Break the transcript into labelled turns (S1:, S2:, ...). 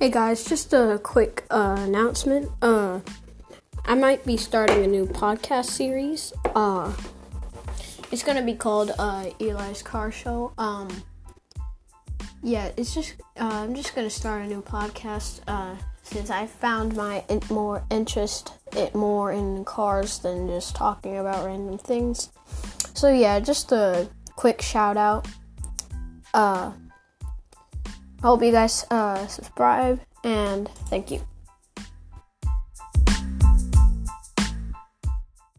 S1: Hey guys, just a quick uh, announcement. Uh, I might be starting a new podcast series. Uh, it's gonna be called uh, Eli's Car Show. Um, yeah, it's just uh, I'm just gonna start a new podcast uh, since I found my in- more interest it more in cars than just talking about random things. So yeah, just a quick shout out. I hope you guys uh, subscribe and thank you.